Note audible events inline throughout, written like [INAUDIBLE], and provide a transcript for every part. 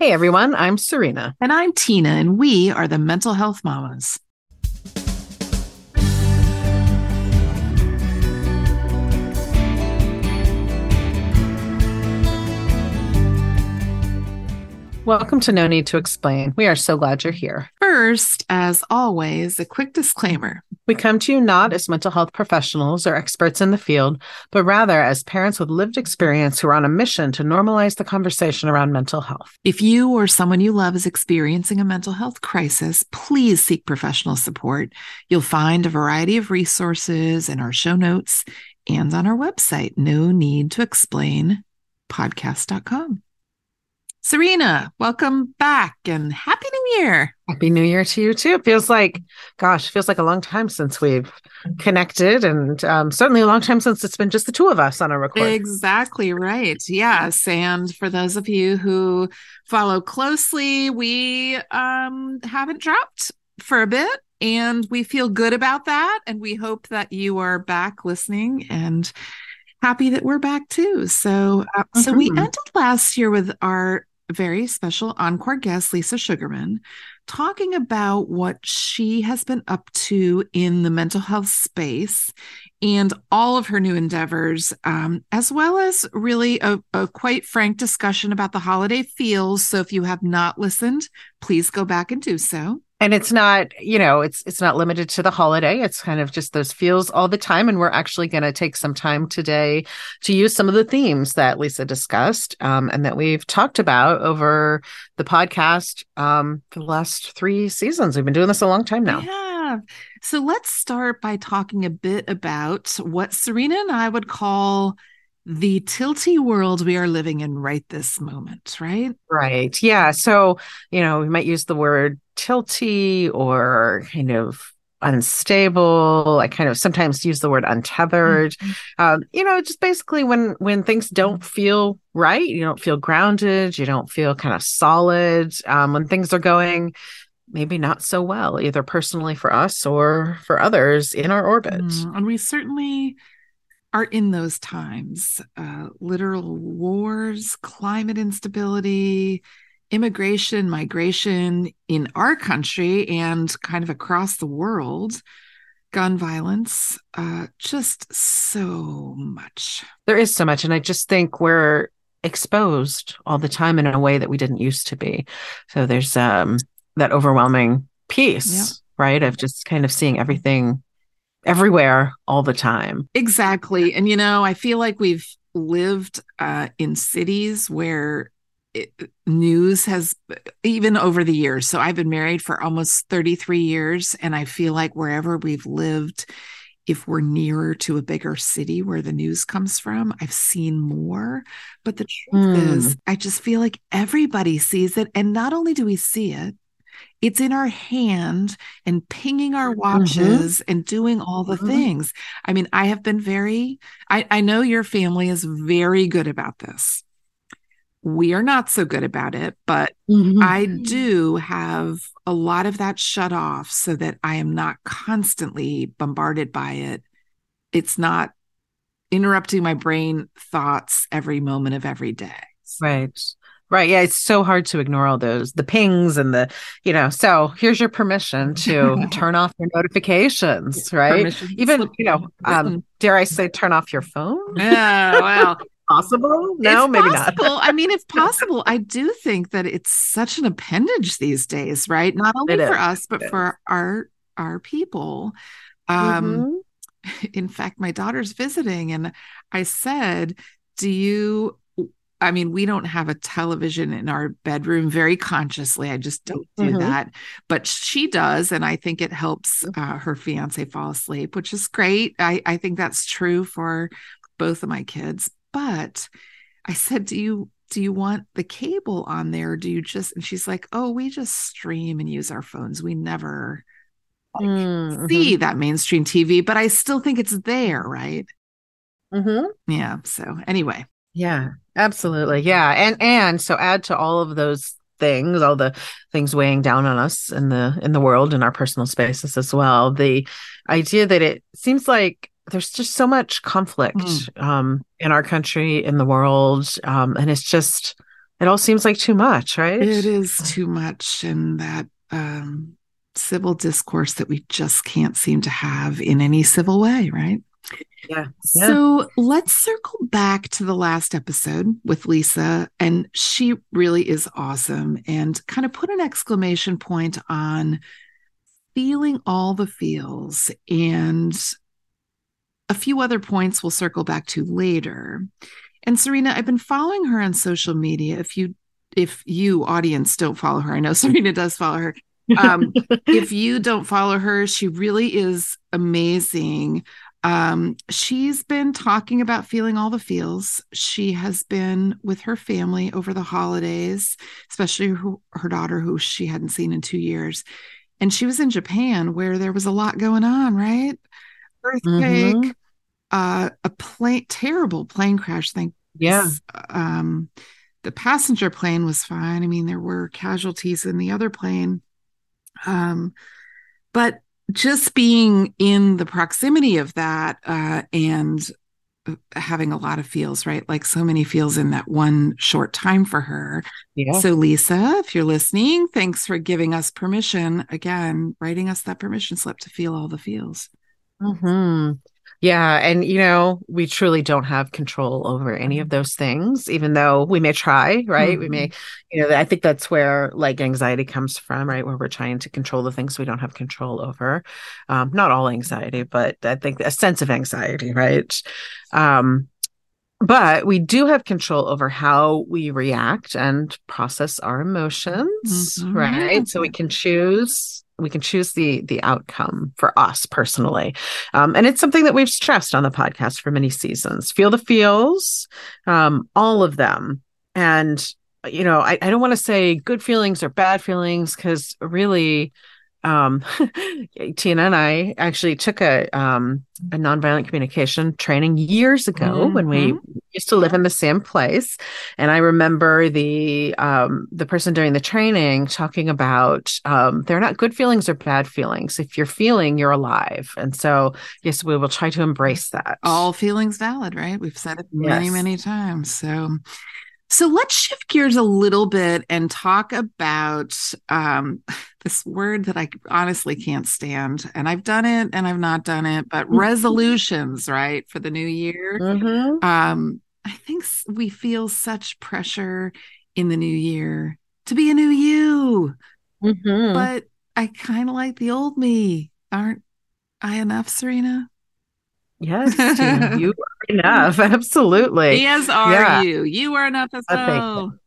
Hey everyone, I'm Serena. And I'm Tina, and we are the Mental Health Mamas. Welcome to No Need to Explain. We are so glad you're here. First, as always, a quick disclaimer. We come to you not as mental health professionals or experts in the field, but rather as parents with lived experience who are on a mission to normalize the conversation around mental health. If you or someone you love is experiencing a mental health crisis, please seek professional support. You'll find a variety of resources in our show notes and on our website, no need to explain podcast.com. Serena, welcome back and happy new year. Happy new year to you too. It feels like, gosh, feels like a long time since we've connected and um, certainly a long time since it's been just the two of us on a record. Exactly right. Yes. And for those of you who follow closely, we um, haven't dropped for a bit and we feel good about that. And we hope that you are back listening and happy that we're back too. So, uh, mm-hmm. so we mm-hmm. ended last year with our very special encore guest, Lisa Sugarman, talking about what she has been up to in the mental health space and all of her new endeavors, um, as well as really a, a quite frank discussion about the holiday feels. So if you have not listened, please go back and do so and it's not you know it's it's not limited to the holiday. It's kind of just those feels all the time. And we're actually going to take some time today to use some of the themes that lisa discussed um, and that we've talked about over the podcast um, for the last three seasons. We've been doing this a long time now. yeah so let's start by talking a bit about what serena and i would call the tilty world we are living in right this moment, right? Right. Yeah. So, you know, we might use the word tilty or kind of unstable i kind of sometimes use the word untethered mm-hmm. um, you know just basically when when things don't feel right you don't feel grounded you don't feel kind of solid um, when things are going maybe not so well either personally for us or for others in our orbit mm, and we certainly are in those times uh, literal wars, climate instability, immigration, migration in our country and kind of across the world, gun violence, uh, just so much. There is so much. And I just think we're exposed all the time in a way that we didn't used to be. So there's um, that overwhelming piece, yeah. right? Of just kind of seeing everything everywhere all the time. Exactly. And, you know, I feel like we've lived uh, in cities where it, news has even over the years. So I've been married for almost 33 years. And I feel like wherever we've lived, if we're nearer to a bigger city where the news comes from, I've seen more. But the truth mm. is, I just feel like everybody sees it. And not only do we see it, it's in our hand and pinging our mm-hmm. watches mm-hmm. and doing all the mm-hmm. things. I mean, I have been very, I, I know your family is very good about this. We are not so good about it, but mm-hmm. I do have a lot of that shut off so that I am not constantly bombarded by it. It's not interrupting my brain thoughts every moment of every day. Right. Right. Yeah. It's so hard to ignore all those, the pings and the, you know, so here's your permission to [LAUGHS] turn off your notifications, right? Permission Even, you know, um, dare I say, turn off your phone? Yeah. Well, [LAUGHS] possible? No, it's maybe possible. not. I mean, if [LAUGHS] possible, I do think that it's such an appendage these days, right? Not only it for is. us, but it for is. our our people. Um, mm-hmm. in fact, my daughter's visiting, and I said, Do you I mean, we don't have a television in our bedroom very consciously. I just don't do mm-hmm. that. But she does. And I think it helps mm-hmm. uh, her fiance fall asleep, which is great. I, I think that's true for both of my kids. But I said, Do you do you want the cable on there? Do you just and she's like, Oh, we just stream and use our phones. We never like, mm-hmm. see that mainstream TV, but I still think it's there, right? Mm-hmm. Yeah. So anyway, yeah, absolutely. Yeah. And and so add to all of those things, all the things weighing down on us in the in the world in our personal spaces as well. The idea that it seems like there's just so much conflict mm. um, in our country, in the world, um, and it's just it all seems like too much, right? It is too much. And that um, civil discourse that we just can't seem to have in any civil way, right? Yeah. yeah. So let's circle back to the last episode with Lisa. And she really is awesome and kind of put an exclamation point on feeling all the feels and a few other points we'll circle back to later. And Serena, I've been following her on social media. If you if you audience don't follow her, I know [LAUGHS] Serena does follow her. Um, [LAUGHS] if you don't follow her, she really is amazing. Um, she's been talking about feeling all the feels. She has been with her family over the holidays, especially her, her daughter, who she hadn't seen in two years. And she was in Japan where there was a lot going on, right? Earthquake, mm-hmm. uh, a plane, terrible plane crash. Thank yeah. Um, the passenger plane was fine. I mean, there were casualties in the other plane. Um, but just being in the proximity of that uh, and having a lot of feels, right? Like so many feels in that one short time for her. Yeah. So, Lisa, if you're listening, thanks for giving us permission again, writing us that permission slip to feel all the feels. Hmm. Yeah. And, you know, we truly don't have control over any of those things, even though we may try, right? Mm-hmm. We may, mm-hmm. you know, I think that's where like anxiety comes from, right? Where we're trying to control the things we don't have control over. Um, not all anxiety, but I think a sense of anxiety, right? Um, but we do have control over how we react and process our emotions, mm-hmm. right? So we can choose we can choose the the outcome for us personally. Um, and it's something that we've stressed on the podcast for many seasons. Feel the feels um, all of them. And you know i, I don't want to say good feelings or bad feelings because really um, [LAUGHS] Tina and I actually took a um, a nonviolent communication training years ago mm-hmm. when we mm-hmm. used to live in the same place, and I remember the um, the person during the training talking about um, they're not good feelings or bad feelings. If you're feeling, you're alive, and so yes, we will try to embrace that. All feelings valid, right? We've said it many yes. many times. So so let's shift gears a little bit and talk about um, [LAUGHS] this word that I honestly can't stand. And I've done it and I've not done it, but mm-hmm. resolutions, right, for the new year. Mm-hmm. Um, I think we feel such pressure in the new year to be a new you. Mm-hmm. But I kind of like the old me. Aren't I enough, Serena? Yes, you [LAUGHS] are enough. [LAUGHS] Absolutely. Yes, are yeah. you? You are enough as well.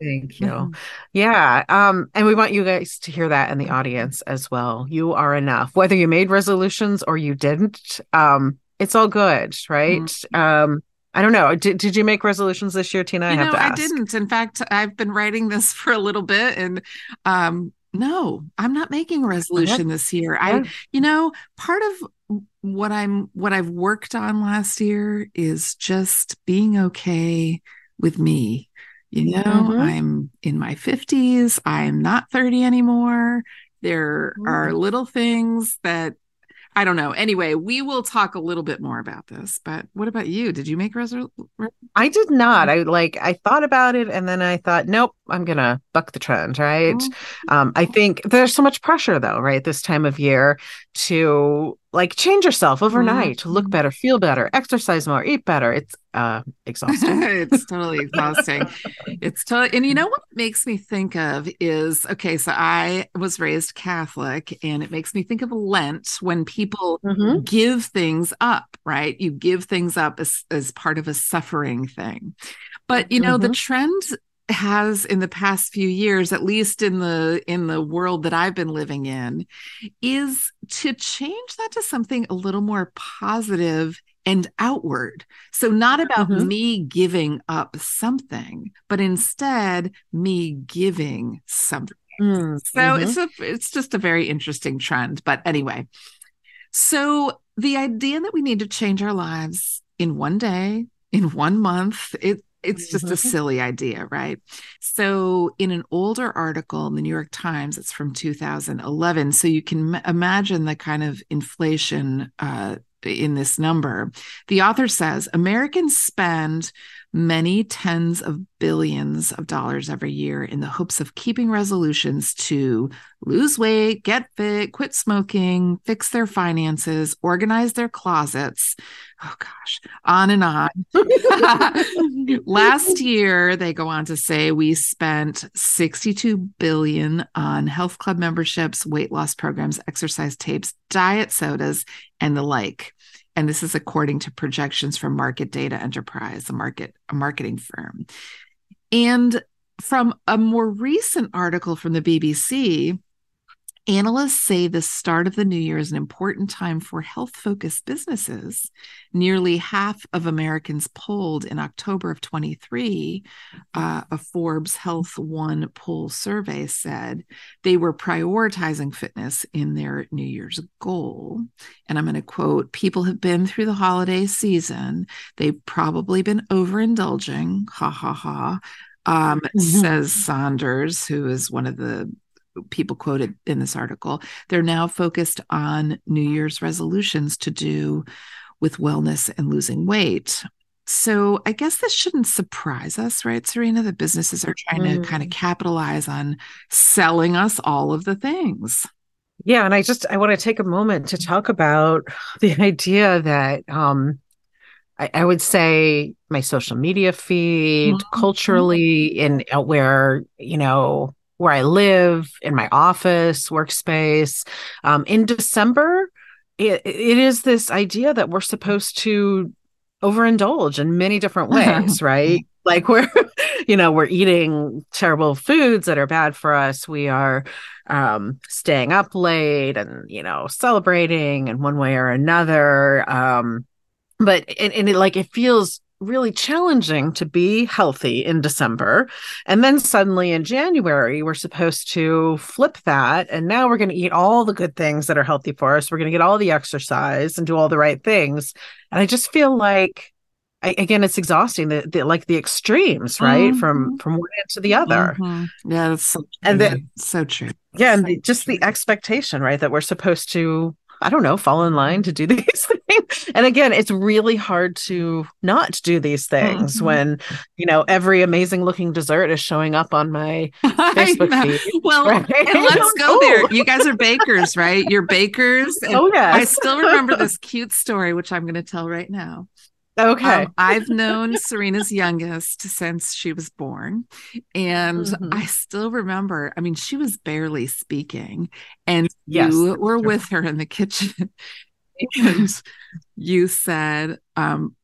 Thank you. Mm-hmm. Yeah. Um, and we want you guys to hear that in the audience as well. You are enough. Whether you made resolutions or you didn't, um, it's all good, right? Mm-hmm. Um, I don't know. Did, did you make resolutions this year, Tina? You I know, I didn't. In fact, I've been writing this [LAUGHS] for a little bit and um no, I'm not making a resolution this year. I you know, part of what I'm what I've worked on last year is just being okay with me. You know, mm-hmm. I'm in my 50s, I'm not 30 anymore. There mm-hmm. are little things that I don't know. Anyway, we will talk a little bit more about this. But what about you? Did you make a resolution? I did not. I like I thought about it and then I thought, nope, I'm gonna buck the trend, right? Oh. Um, I think there's so much pressure though, right? This time of year to like change yourself overnight mm-hmm. look better feel better exercise more eat better it's uh exhausting [LAUGHS] it's totally exhausting it's totally and you know what it makes me think of is okay so i was raised catholic and it makes me think of lent when people mm-hmm. give things up right you give things up as, as part of a suffering thing but you know mm-hmm. the trend has in the past few years at least in the in the world that I've been living in is to change that to something a little more positive and outward. So not about mm-hmm. me giving up something, but instead me giving something. Mm-hmm. So it's a it's just a very interesting trend, but anyway. So the idea that we need to change our lives in one day, in one month, it it's just mm-hmm. a silly idea, right? So, in an older article in the New York Times, it's from 2011. So, you can m- imagine the kind of inflation uh, in this number. The author says Americans spend many tens of billions of dollars every year in the hopes of keeping resolutions to lose weight, get fit, quit smoking, fix their finances, organize their closets. Oh gosh, on and on. [LAUGHS] Last year, they go on to say we spent 62 billion on health club memberships, weight loss programs, exercise tapes, diet sodas, and the like and this is according to projections from Market Data Enterprise, a market a marketing firm. And from a more recent article from the BBC, Analysts say the start of the new year is an important time for health focused businesses. Nearly half of Americans polled in October of 23, uh, a Forbes Health OnePoll survey said they were prioritizing fitness in their New Year's goal. And I'm going to quote People have been through the holiday season. They've probably been overindulging. Ha ha ha. Um, mm-hmm. says Saunders, who is one of the people quoted in this article, they're now focused on New Year's resolutions to do with wellness and losing weight. So I guess this shouldn't surprise us, right, Serena? The businesses are trying mm. to kind of capitalize on selling us all of the things. Yeah, and I just I want to take a moment to talk about the idea that um I, I would say my social media feed mm-hmm. culturally in uh, where you know where I live, in my office, workspace. Um, in December, it, it is this idea that we're supposed to overindulge in many different [LAUGHS] ways, right? Like we're, [LAUGHS] you know, we're eating terrible foods that are bad for us. We are um, staying up late and, you know, celebrating in one way or another. Um, but and, and it like it feels really challenging to be healthy in December. And then suddenly in January, we're supposed to flip that. And now we're going to eat all the good things that are healthy for us. We're going to get all the exercise and do all the right things. And I just feel like, I, again, it's exhausting. The, the, like the extremes, right, mm-hmm. from from one end to the other. Mm-hmm. Yeah, that's so and then so true. Yeah, and the, just the expectation, right, that we're supposed to I don't know, fall in line to do [LAUGHS] these things. And again, it's really hard to not do these things mm-hmm. when, you know, every amazing looking dessert is showing up on my [LAUGHS] Facebook feed. Well, right? [LAUGHS] let's go there. You guys are bakers, right? You're bakers. oh, yeah. I still remember this cute story, which I'm going to tell right now. Okay. Um, I've known Serena's youngest since she was born. And mm-hmm. I still remember, I mean, she was barely speaking, and yes, you were true. with her in the kitchen. [LAUGHS] and you said, um,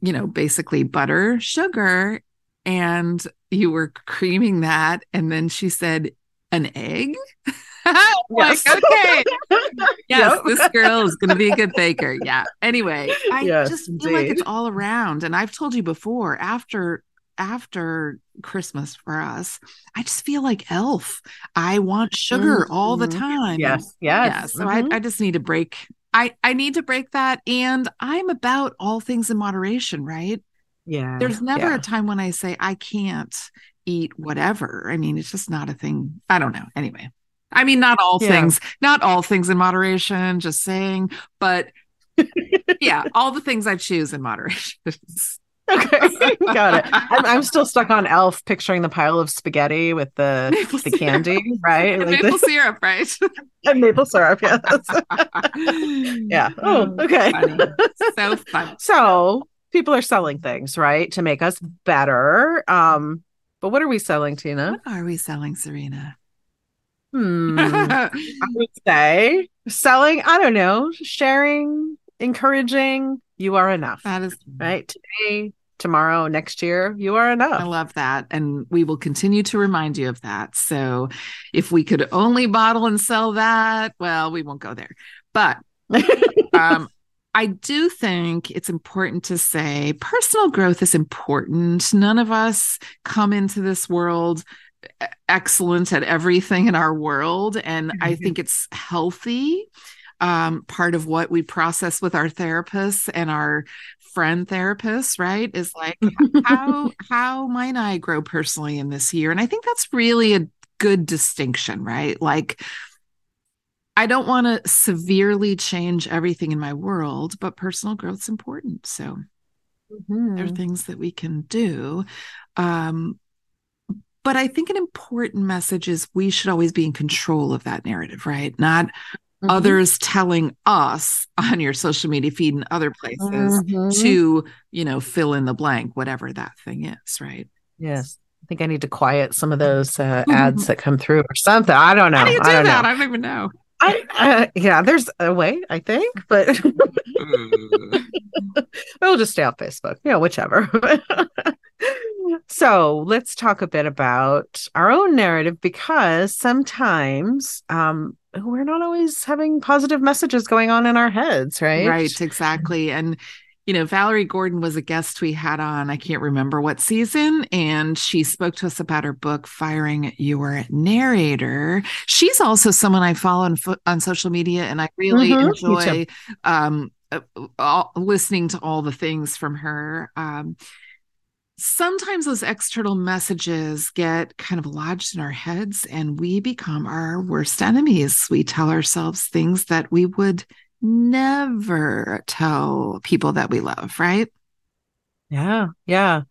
you know, basically butter, sugar, and you were creaming that. And then she said, an egg? [LAUGHS] [LAUGHS] yes. like, okay. [LAUGHS] yes, yep. this girl is going to be a good baker. Yeah. Anyway, I yes, just feel indeed. like it's all around. And I've told you before, after after Christmas for us, I just feel like elf. I want sugar mm-hmm. all the time. Yes. Yes. Yeah. So mm-hmm. I, I just need to break. I, I need to break that. And I'm about all things in moderation, right? Yeah. There's never yeah. a time when I say I can't eat whatever. I mean, it's just not a thing. I don't know. Anyway, I mean, not all yeah. things, not all things in moderation, just saying, but yeah, [LAUGHS] all the things I choose in moderation. okay, [LAUGHS] got it. I'm, I'm, still stuck on Elf, picturing the pile of spaghetti with the maple the candy, right? [LAUGHS] Like maple the, syrup, right? and maple syrup, yes. yeah. Oh, okay. Funny. So fun. So people are selling things, right, to make us better. Um, but what are we selling, Tina? What are we selling, Serena? Hmm. [LAUGHS] I would say selling, I don't know, sharing, encouraging, you are enough. That is right. Today, tomorrow, next year, you are enough. I love that. And we will continue to remind you of that. So if we could only bottle and sell that, well, we won't go there. But [LAUGHS] um, I do think it's important to say personal growth is important. None of us come into this world excellent at everything in our world. And mm-hmm. I think it's healthy. Um, part of what we process with our therapists and our friend therapists, right? Is like, how [LAUGHS] how might I grow personally in this year? And I think that's really a good distinction, right? Like I don't want to severely change everything in my world, but personal growth's important. So Mm-hmm. There are things that we can do. Um, but I think an important message is we should always be in control of that narrative, right? Not mm-hmm. others telling us on your social media feed and other places mm-hmm. to, you know, fill in the blank, whatever that thing is, right? Yes. I think I need to quiet some of those uh, ads [LAUGHS] that come through or something. I don't know. How do you do I that? Know. I don't even know. I uh, yeah, there's a way I think, but [LAUGHS] [LAUGHS] we'll just stay off Facebook. Yeah, whichever. So let's talk a bit about our own narrative because sometimes um, we're not always having positive messages going on in our heads, right? Right, exactly. And you know, Valerie Gordon was a guest we had on, I can't remember what season, and she spoke to us about her book, Firing Your Narrator. She's also someone I follow on, on social media, and I really mm-hmm, enjoy um, uh, all, listening to all the things from her. Um, sometimes those external messages get kind of lodged in our heads, and we become our worst enemies. We tell ourselves things that we would never tell people that we love, right? Yeah, yeah.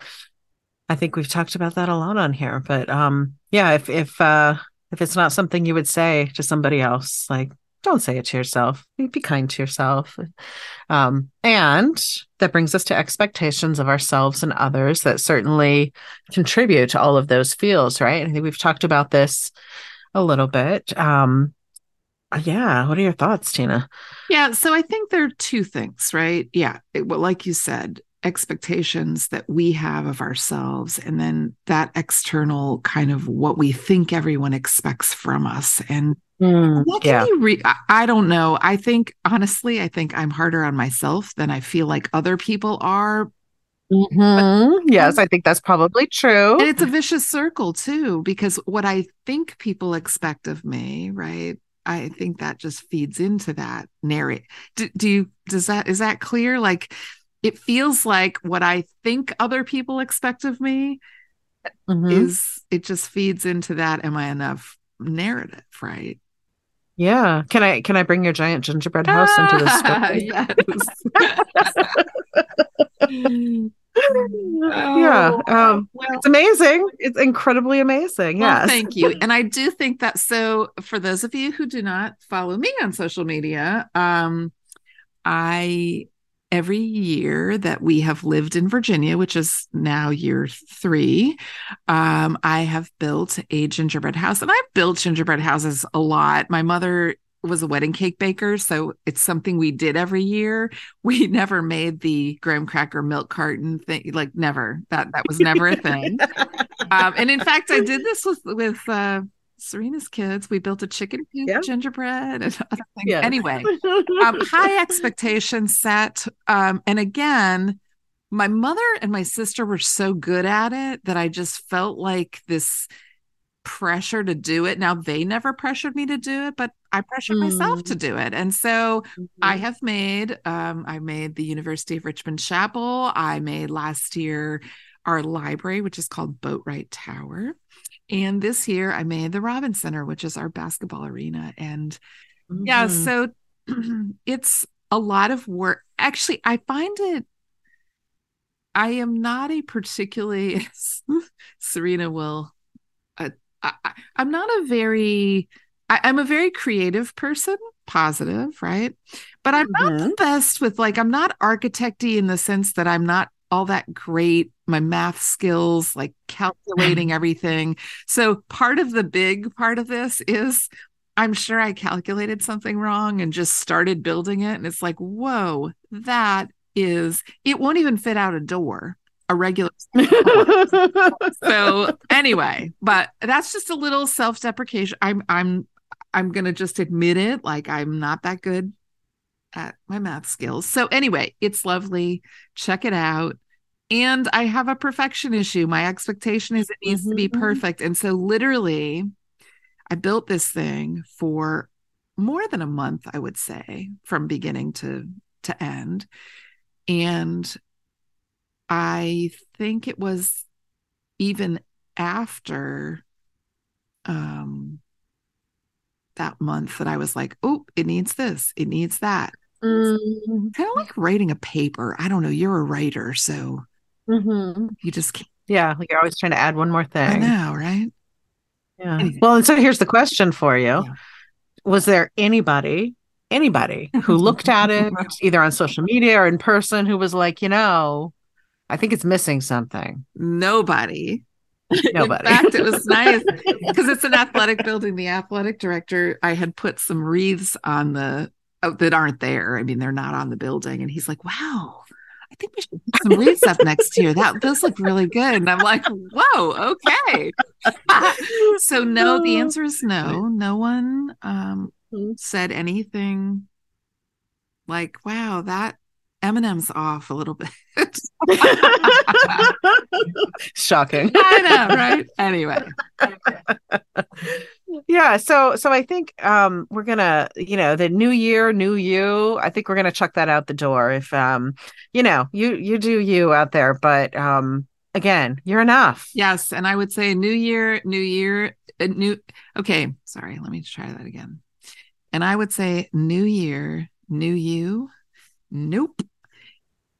I think we've talked about that a lot on here, but um yeah, if if uh if it's not something you would say to somebody else, like don't say it to yourself. Be kind to yourself. Um, and that brings us to expectations of ourselves and others that certainly contribute to all of those feels, right? I think we've talked about this a little bit. Um, yeah. What are your thoughts, Tina? Yeah. So I think there are two things, right? Yeah. It, well, like you said, expectations that we have of ourselves, and then that external kind of what we think everyone expects from us. And mm, what can yeah. you re- I, I don't know. I think, honestly, I think I'm harder on myself than I feel like other people are. Mm-hmm. Yes, I think that's probably true. And it's a vicious circle too, because what I think people expect of me, right, I think that just feeds into that narrative. Do, do you does that is that clear? Like it feels like what I think other people expect of me mm-hmm. is it just feeds into that am I enough narrative, right? Yeah. Can I can I bring your giant gingerbread house into the story? [LAUGHS] yes. [LAUGHS] yeah oh, um well, it's amazing it's incredibly amazing yeah well, thank you and i do think that so for those of you who do not follow me on social media um i every year that we have lived in virginia which is now year three um i have built a gingerbread house and i've built gingerbread houses a lot my mother was a wedding cake baker, so it's something we did every year. [LAUGHS] We never made the graham cracker milk carton thing, like never. That that was never a thing. [LAUGHS] um, and in fact, I did this with with uh, Serena's kids. We built a chicken yeah. gingerbread and [LAUGHS] other things. Yeah. Anyway, um, [LAUGHS] high expectations set, um, and again. My mother and my sister were so good at it that I just felt like this pressure to do it. Now they never pressured me to do it, but I pressured mm. myself to mm. do it. And so mm-hmm. I have made um I made the University of Richmond Chapel. I made last year our library, which is called Boatwright Tower. And this year I made the Robins Center, which is our basketball arena. And mm-hmm. yeah, so [CLEARS THROAT] it's a lot of work. Actually, I find it I am not a particularly [LAUGHS] Serena will I, I'm not a very I, am a very creative person, positive, right? But I'm mm-hmm. not the mm-hmm. best with like I'm not architecty in the sense that I'm not all that great. My math skills, like calculating [LAUGHS] everything. So part of the big part of this is I'm sure I calculated something wrong and just started building it. And it's like, whoa, that is, it won't even fit out a door a regular [LAUGHS] [LAUGHS] so anyway but that's just a little self-deprecation i'm i'm i'm gonna just admit it like i'm not that good at my math skills so anyway it's lovely check it out and i have a perfection issue my expectation is it needs mm-hmm. to be mm-hmm. perfect and so literally i built this thing for more than a month i would say from beginning to to end and I think it was even after um that month that I was like, oh, it needs this, it needs that. Mm. Kind of like writing a paper. I don't know. You're a writer, so mm-hmm. you just can't. Yeah, like you're always trying to add one more thing. I know, right? Yeah. Anyway. Well, and so here's the question for you: yeah. Was there anybody, anybody who looked at it [LAUGHS] either on social media or in person who was like, you know, I think it's missing something? Nobody. Nobody. In fact, it was [LAUGHS] nice because it's an athletic building. The athletic director, I had put some wreaths on the oh, that aren't there. I mean, they're not on the building, and he's like, "Wow, I think we should put some wreaths up next year. That those look really good." And I'm like, "Whoa, okay." [LAUGHS] so no, the answer is no. No one um, said anything like, "Wow, that M&M's off a little bit. [LAUGHS] Shocking. [LAUGHS] I know, right? Anyway. Yeah, so so I think um we're gonna, you know, the new year, new you. I think we're gonna chuck that out the door. If um, you know, you you do you out there, but um again, you're enough. Yes. And I would say new year, new year, uh, new okay, sorry, let me try that again. And I would say new year, new you. Nope.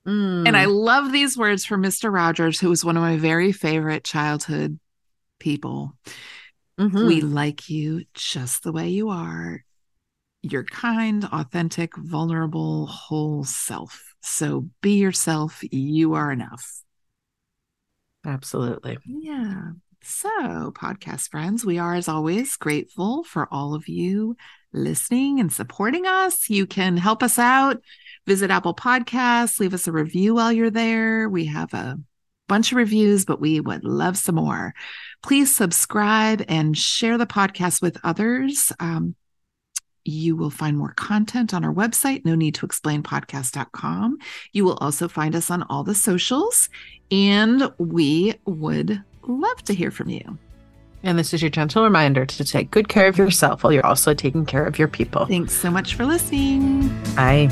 Mm. And I mm. love these words from Mr. Rogers, who was one of my very favorite childhood people. Mm-hmm. We like you just the way you are. You're kind, authentic, vulnerable, whole self. So be yourself. You are enough. Absolutely. Yeah. So, podcast friends, we are as always grateful for all of you listening and supporting us. You can help us out visit Apple Podcasts, leave us a review while you're there. We have a bunch of reviews, but we would love some more. Please subscribe and share the podcast with others. Um, you will find more content on our website, no need to explain podcast.com. You will also find us on all the socials, and we would love to hear from you. And this is your gentle reminder to take good care of yourself while you're also taking care of your people. Thanks so much for listening. Bye.